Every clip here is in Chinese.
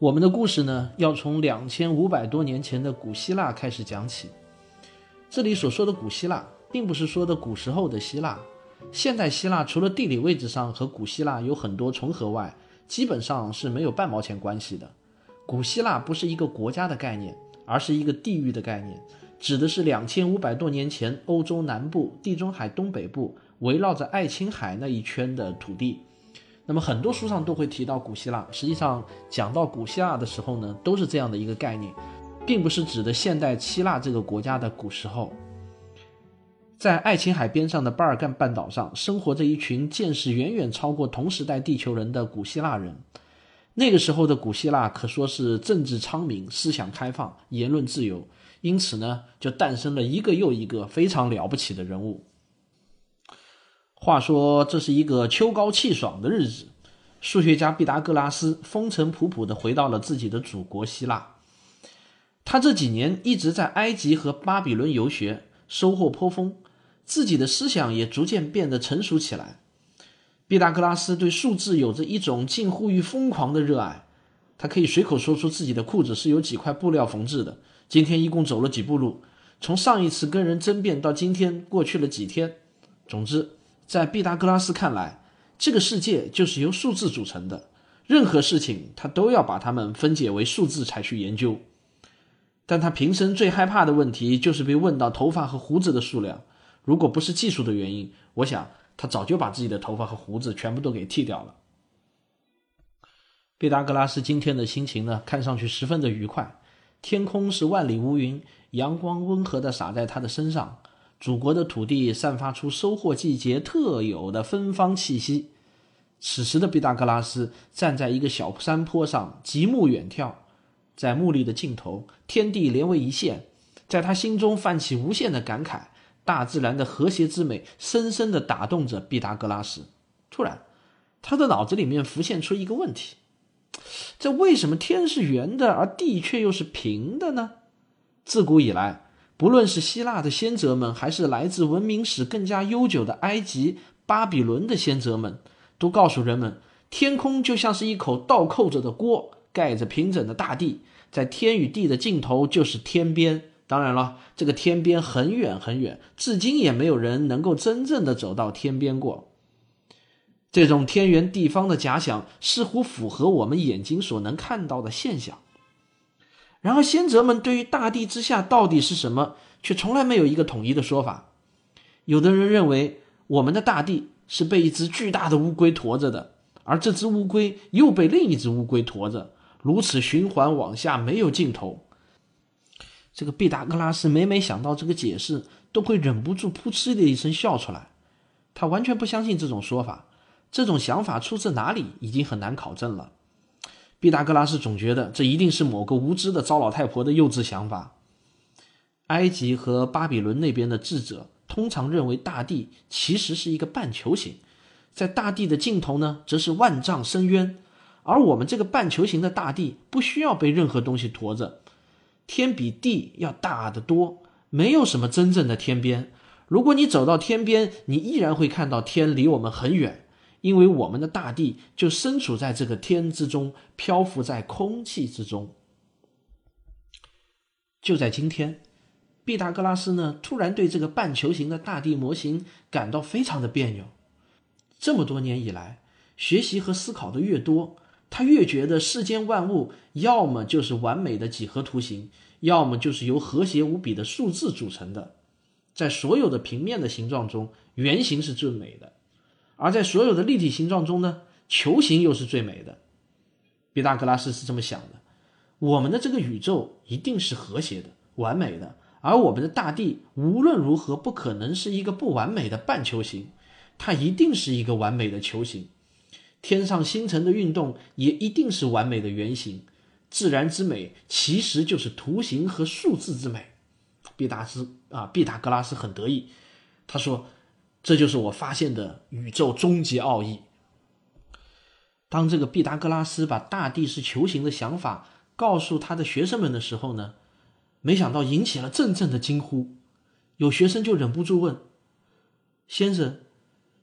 我们的故事呢，要从两千五百多年前的古希腊开始讲起。这里所说的古希腊，并不是说的古时候的希腊。现代希腊除了地理位置上和古希腊有很多重合外，基本上是没有半毛钱关系的。古希腊不是一个国家的概念，而是一个地域的概念，指的是两千五百多年前欧洲南部、地中海东北部围绕着爱琴海那一圈的土地。那么很多书上都会提到古希腊，实际上讲到古希腊的时候呢，都是这样的一个概念，并不是指的现代希腊这个国家的古时候。在爱琴海边上的巴尔干半岛上，生活着一群见识远远超过同时代地球人的古希腊人。那个时候的古希腊可说是政治昌明、思想开放、言论自由，因此呢，就诞生了一个又一个非常了不起的人物。话说，这是一个秋高气爽的日子，数学家毕达哥拉斯风尘仆仆地回到了自己的祖国希腊。他这几年一直在埃及和巴比伦游学，收获颇丰，自己的思想也逐渐变得成熟起来。毕达哥拉斯对数字有着一种近乎于疯狂的热爱，他可以随口说出自己的裤子是由几块布料缝制的，今天一共走了几步路，从上一次跟人争辩到今天过去了几天，总之。在毕达哥拉斯看来，这个世界就是由数字组成的，任何事情他都要把它们分解为数字才去研究。但他平生最害怕的问题就是被问到头发和胡子的数量。如果不是技术的原因，我想他早就把自己的头发和胡子全部都给剃掉了。毕达哥拉斯今天的心情呢，看上去十分的愉快，天空是万里无云，阳光温和的洒在他的身上。祖国的土地散发出收获季节特有的芬芳气息。此时的毕达哥拉斯站在一个小山坡上，极目远眺，在目里的尽头，天地连为一线，在他心中泛起无限的感慨。大自然的和谐之美深深地打动着毕达哥拉斯。突然，他的脑子里面浮现出一个问题：这为什么天是圆的，而地却又是平的呢？自古以来。不论是希腊的先哲们，还是来自文明史更加悠久的埃及、巴比伦的先哲们，都告诉人们，天空就像是一口倒扣着的锅，盖着平整的大地，在天与地的尽头就是天边。当然了，这个天边很远很远，至今也没有人能够真正的走到天边过。这种天圆地方的假想，似乎符合我们眼睛所能看到的现象。然而，先哲们对于大地之下到底是什么，却从来没有一个统一的说法。有的人认为，我们的大地是被一只巨大的乌龟驮着的，而这只乌龟又被另一只乌龟驮着，如此循环往下，没有尽头。这个毕达哥拉斯每每想到这个解释，都会忍不住扑哧的一声笑出来。他完全不相信这种说法，这种想法出自哪里，已经很难考证了。毕达哥拉斯总觉得这一定是某个无知的糟老太婆的幼稚想法。埃及和巴比伦那边的智者通常认为大地其实是一个半球形，在大地的尽头呢，则是万丈深渊，而我们这个半球形的大地不需要被任何东西驮着，天比地要大得多，没有什么真正的天边。如果你走到天边，你依然会看到天离我们很远。因为我们的大地就身处在这个天之中，漂浮在空气之中。就在今天，毕达哥拉斯呢突然对这个半球形的大地模型感到非常的别扭。这么多年以来，学习和思考的越多，他越觉得世间万物要么就是完美的几何图形，要么就是由和谐无比的数字组成的。在所有的平面的形状中，圆形是最美的。而在所有的立体形状中呢，球形又是最美的。毕达哥拉斯是这么想的：我们的这个宇宙一定是和谐的、完美的，而我们的大地无论如何不可能是一个不完美的半球形，它一定是一个完美的球形。天上星辰的运动也一定是完美的圆形。自然之美其实就是图形和数字之美。毕达斯啊，毕达哥拉斯很得意，他说：“这就是我发现的宇宙终极奥义。”当这个毕达哥拉斯把大地是球形的想法告诉他的学生们的时候呢，没想到引起了阵阵的惊呼。有学生就忍不住问：“先生，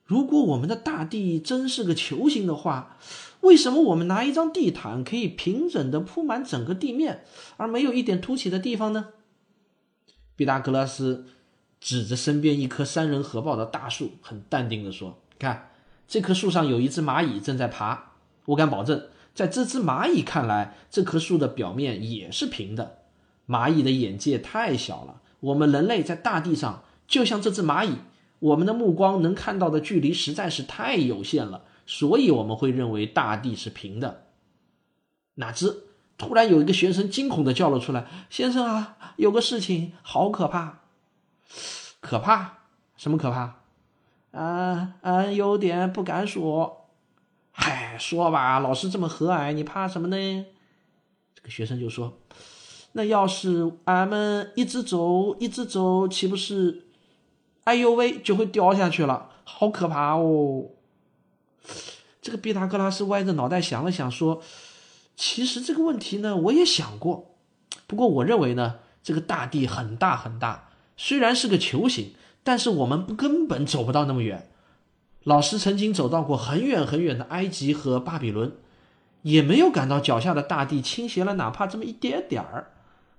如果我们的大地真是个球形的话，为什么我们拿一张地毯可以平整的铺满整个地面，而没有一点凸起的地方呢？”毕达哥拉斯指着身边一棵三人合抱的大树，很淡定地说：“看，这棵树上有一只蚂蚁正在爬。我敢保证，在这只蚂蚁看来，这棵树的表面也是平的。蚂蚁的眼界太小了。”我们人类在大地上就像这只蚂蚁，我们的目光能看到的距离实在是太有限了，所以我们会认为大地是平的。哪知突然有一个学生惊恐的叫了出来：“先生啊，有个事情好可怕！可怕？什么可怕？嗯嗯，有点不敢说。嗨，说吧，老师这么和蔼，你怕什么呢？”这个学生就说。那要是俺们一直走，一直走，岂不是，哎呦喂，就会掉下去了，好可怕哦！这个毕达哥拉斯歪着脑袋想了想，说：“其实这个问题呢，我也想过，不过我认为呢，这个大地很大很大，虽然是个球形，但是我们根本走不到那么远。老师曾经走到过很远很远的埃及和巴比伦，也没有感到脚下的大地倾斜了，哪怕这么一点点儿。”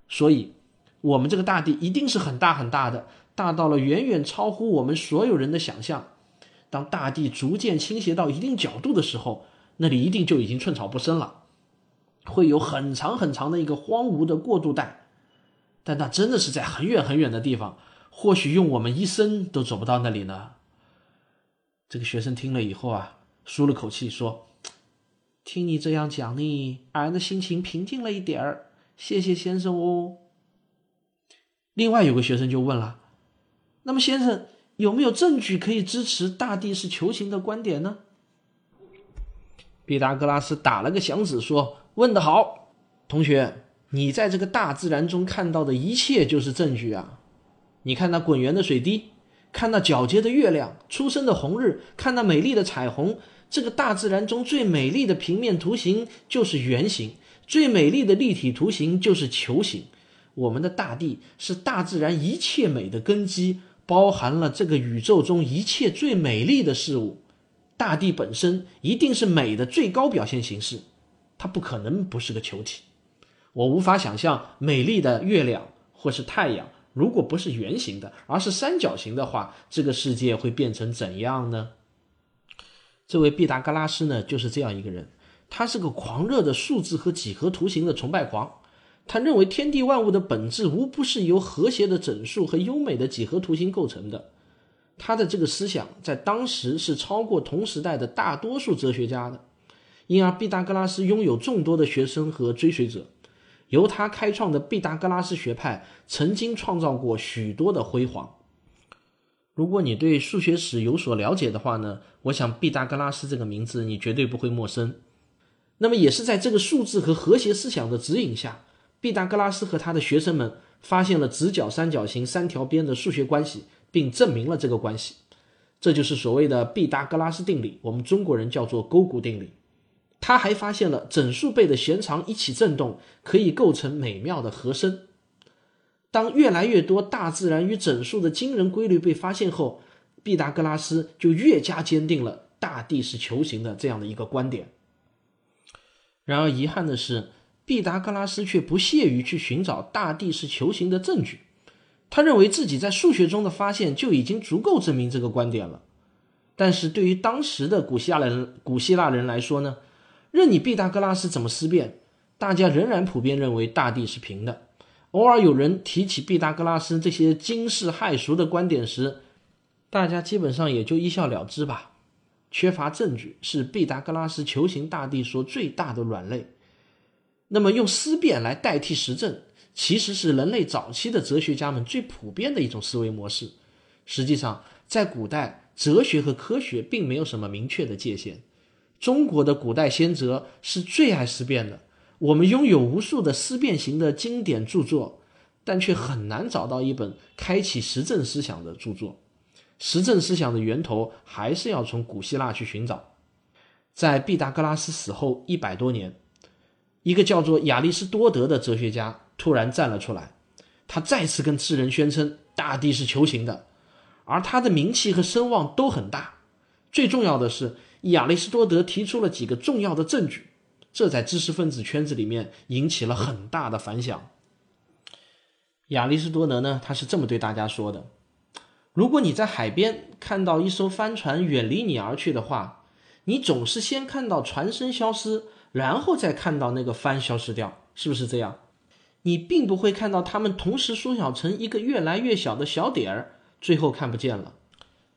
所以，我们这个大地一定是很大很大的，大到了远远超乎我们所有人的想象。当大地逐渐倾斜到一定角度的时候，那里一定就已经寸草不生了，会有很长很长的一个荒芜的过渡带。但那真的是在很远很远的地方，或许用我们一生都走不到那里呢。这个学生听了以后啊，舒了口气说：“听你这样讲呢，俺的心情平静了一点儿。”谢谢先生哦。另外有个学生就问了：“那么先生有没有证据可以支持大地是球形的观点呢？”毕达哥拉斯打了个响指说：“问得好，同学，你在这个大自然中看到的一切就是证据啊！你看那滚圆的水滴，看那皎洁的月亮，初升的红日，看那美丽的彩虹。这个大自然中最美丽的平面图形就是圆形。”最美丽的立体图形就是球形。我们的大地是大自然一切美的根基，包含了这个宇宙中一切最美丽的事物。大地本身一定是美的最高表现形式，它不可能不是个球体。我无法想象美丽的月亮或是太阳，如果不是圆形的，而是三角形的话，这个世界会变成怎样呢？这位毕达哥拉斯呢，就是这样一个人。他是个狂热的数字和几何图形的崇拜狂，他认为天地万物的本质无不是由和谐的整数和优美的几何图形构成的。他的这个思想在当时是超过同时代的大多数哲学家的，因而毕达哥拉斯拥有众多的学生和追随者。由他开创的毕达哥拉斯学派曾经创造过许多的辉煌。如果你对数学史有所了解的话呢，我想毕达哥拉斯这个名字你绝对不会陌生。那么也是在这个数字和和谐思想的指引下，毕达哥拉斯和他的学生们发现了直角三角形三条边的数学关系，并证明了这个关系。这就是所谓的毕达哥拉斯定理，我们中国人叫做勾股定理。他还发现了整数倍的弦长一起振动可以构成美妙的和声。当越来越多大自然与整数的惊人规律被发现后，毕达哥拉斯就越加坚定了大地是球形的这样的一个观点。然而遗憾的是，毕达哥拉斯却不屑于去寻找大地是球形的证据。他认为自己在数学中的发现就已经足够证明这个观点了。但是对于当时的古希腊人、古希腊人来说呢，任你毕达哥拉斯怎么思辨，大家仍然普遍认为大地是平的。偶尔有人提起毕达哥拉斯这些惊世骇俗的观点时，大家基本上也就一笑了之吧。缺乏证据是毕达哥拉斯球形大地说最大的软肋。那么，用思辨来代替实证，其实是人类早期的哲学家们最普遍的一种思维模式。实际上，在古代，哲学和科学并没有什么明确的界限。中国的古代先哲是最爱思辨的，我们拥有无数的思辨型的经典著作，但却很难找到一本开启实证思想的著作。实证思想的源头还是要从古希腊去寻找。在毕达哥拉斯死后一百多年，一个叫做亚里士多德的哲学家突然站了出来，他再次跟世人宣称大地是球形的，而他的名气和声望都很大。最重要的是，亚里士多德提出了几个重要的证据，这在知识分子圈子里面引起了很大的反响。亚里士多德呢，他是这么对大家说的。如果你在海边看到一艘帆船远离你而去的话，你总是先看到船身消失，然后再看到那个帆消失掉，是不是这样？你并不会看到它们同时缩小成一个越来越小的小点儿，最后看不见了。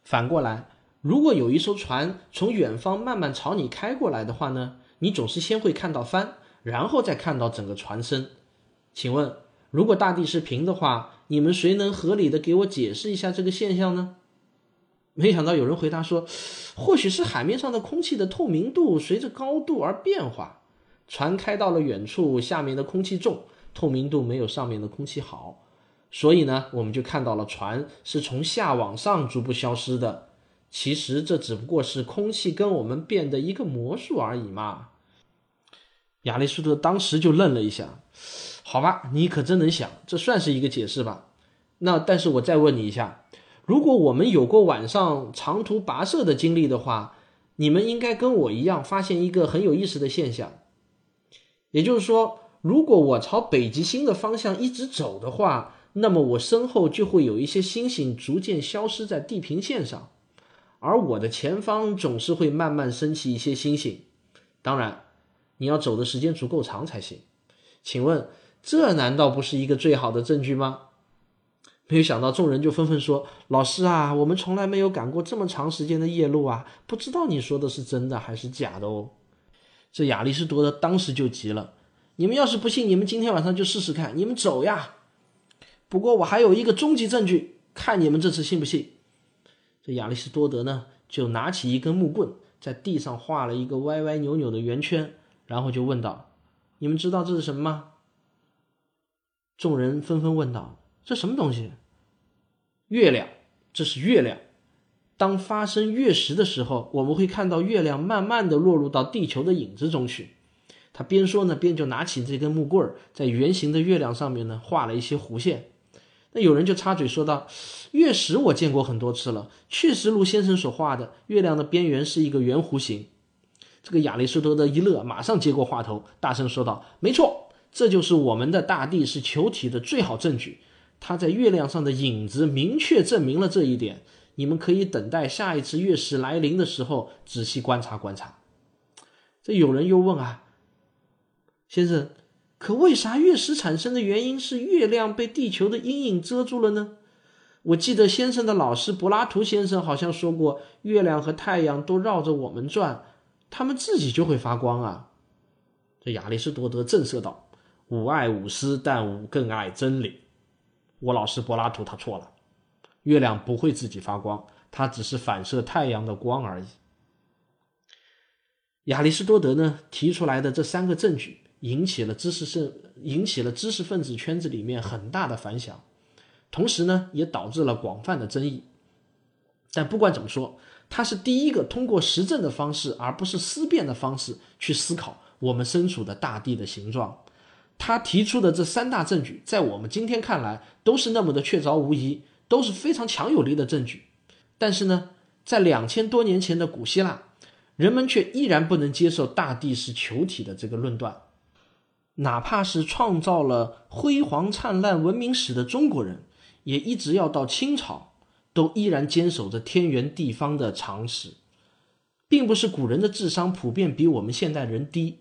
反过来，如果有一艘船从远方慢慢朝你开过来的话呢，你总是先会看到帆，然后再看到整个船身。请问？如果大地是平的话，你们谁能合理的给我解释一下这个现象呢？没想到有人回答说，或许是海面上的空气的透明度随着高度而变化，船开到了远处，下面的空气重，透明度没有上面的空气好，所以呢，我们就看到了船是从下往上逐步消失的。其实这只不过是空气跟我们变的一个魔术而已嘛。亚里士多当时就愣了一下。好吧，你可真能想，这算是一个解释吧？那但是我再问你一下，如果我们有过晚上长途跋涉的经历的话，你们应该跟我一样发现一个很有意思的现象，也就是说，如果我朝北极星的方向一直走的话，那么我身后就会有一些星星逐渐消失在地平线上，而我的前方总是会慢慢升起一些星星。当然，你要走的时间足够长才行。请问？这难道不是一个最好的证据吗？没有想到，众人就纷纷说：“老师啊，我们从来没有赶过这么长时间的夜路啊，不知道你说的是真的还是假的哦。”这亚里士多德当时就急了：“你们要是不信，你们今天晚上就试试看，你们走呀！不过我还有一个终极证据，看你们这次信不信。”这亚里士多德呢，就拿起一根木棍，在地上画了一个歪歪扭扭的圆圈，然后就问道：“你们知道这是什么吗？”众人纷纷问道：“这什么东西？”月亮，这是月亮。当发生月食的时候，我们会看到月亮慢慢的落入到地球的影子中去。他边说呢，边就拿起这根木棍，在圆形的月亮上面呢画了一些弧线。那有人就插嘴说道：“月食我见过很多次了，确实如先生所画的，月亮的边缘是一个圆弧形。”这个亚里士多德一乐，马上接过话头，大声说道：“没错。”这就是我们的大地是球体的最好证据，它在月亮上的影子明确证明了这一点。你们可以等待下一次月食来临的时候仔细观察观察。这有人又问啊，先生，可为啥月食产生的原因是月亮被地球的阴影遮住了呢？我记得先生的老师柏拉图先生好像说过，月亮和太阳都绕着我们转，他们自己就会发光啊。这亚里士多德震慑道。吾爱吾师，但吾更爱真理。我老师柏拉图他错了，月亮不会自己发光，它只是反射太阳的光而已。亚里士多德呢提出来的这三个证据，引起了知识分引起了知识分子圈子里面很大的反响，同时呢也导致了广泛的争议。但不管怎么说，他是第一个通过实证的方式，而不是思辨的方式去思考我们身处的大地的形状。他提出的这三大证据，在我们今天看来都是那么的确凿无疑，都是非常强有力的证据。但是呢，在两千多年前的古希腊，人们却依然不能接受大地是球体的这个论断。哪怕是创造了辉煌灿烂文明史的中国人，也一直要到清朝，都依然坚守着天圆地方的常识，并不是古人的智商普遍比我们现代人低。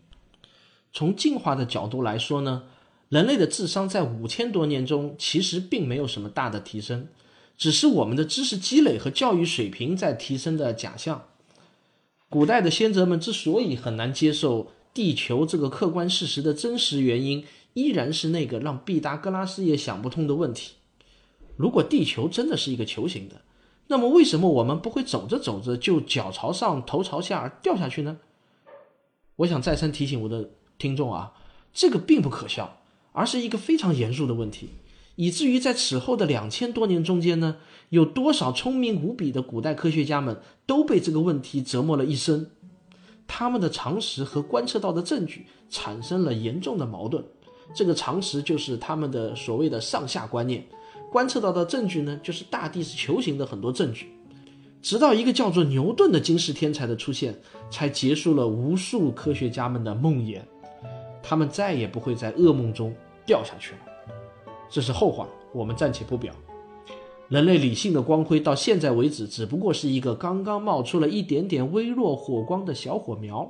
从进化的角度来说呢，人类的智商在五千多年中其实并没有什么大的提升，只是我们的知识积累和教育水平在提升的假象。古代的先哲们之所以很难接受地球这个客观事实的真实原因，依然是那个让毕达哥拉斯也想不通的问题：如果地球真的是一个球形的，那么为什么我们不会走着走着就脚朝上头朝下而掉下去呢？我想再三提醒我的。听众啊，这个并不可笑，而是一个非常严肃的问题，以至于在此后的两千多年中间呢，有多少聪明无比的古代科学家们都被这个问题折磨了一生。他们的常识和观测到的证据产生了严重的矛盾。这个常识就是他们的所谓的上下观念，观测到的证据呢，就是大地是球形的很多证据。直到一个叫做牛顿的惊世天才的出现，才结束了无数科学家们的梦魇。他们再也不会在噩梦中掉下去了。这是后话，我们暂且不表。人类理性的光辉到现在为止，只不过是一个刚刚冒出了一点点微弱火光的小火苗。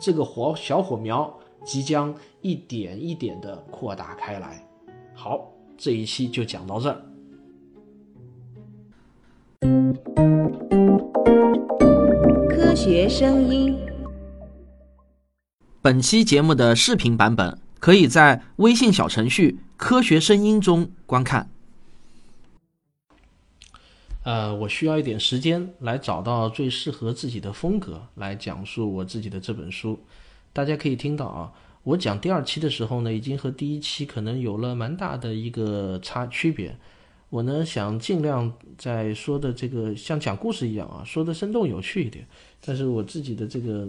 这个火小火苗即将一点一点地扩大开来。好，这一期就讲到这儿。科学声音。本期节目的视频版本可以在微信小程序“科学声音”中观看。呃，我需要一点时间来找到最适合自己的风格来讲述我自己的这本书。大家可以听到啊，我讲第二期的时候呢，已经和第一期可能有了蛮大的一个差区别。我呢想尽量在说的这个像讲故事一样啊，说的生动有趣一点。但是我自己的这个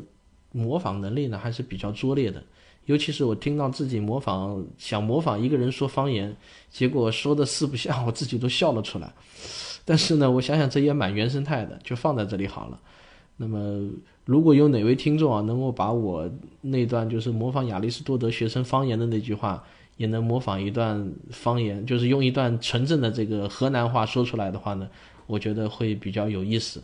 模仿能力呢还是比较拙劣的，尤其是我听到自己模仿想模仿一个人说方言，结果说的四不像，我自己都笑了出来。但是呢，我想想这也蛮原生态的，就放在这里好了。那么，如果有哪位听众啊，能够把我那段就是模仿亚里士多德学生方言的那句话，也能模仿一段方言，就是用一段纯正的这个河南话说出来的话呢，我觉得会比较有意思。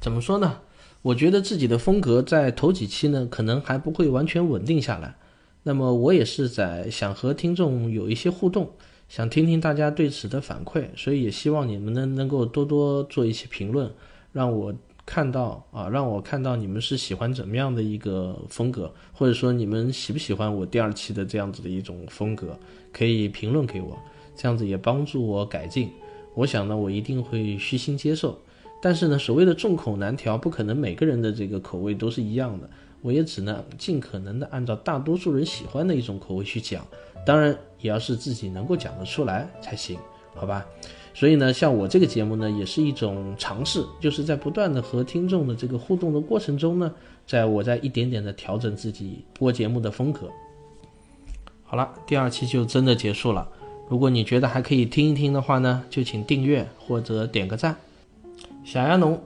怎么说呢？我觉得自己的风格在头几期呢，可能还不会完全稳定下来。那么，我也是在想和听众有一些互动。想听听大家对此的反馈，所以也希望你们呢能够多多做一些评论，让我看到啊，让我看到你们是喜欢怎么样的一个风格，或者说你们喜不喜欢我第二期的这样子的一种风格，可以评论给我，这样子也帮助我改进。我想呢，我一定会虚心接受。但是呢，所谓的众口难调，不可能每个人的这个口味都是一样的，我也只能尽可能的按照大多数人喜欢的一种口味去讲。当然也要是自己能够讲得出来才行，好吧？所以呢，像我这个节目呢，也是一种尝试，就是在不断的和听众的这个互动的过程中呢，在我在一点点的调整自己播节目的风格。好了，第二期就真的结束了。如果你觉得还可以听一听的话呢，就请订阅或者点个赞。小鸭农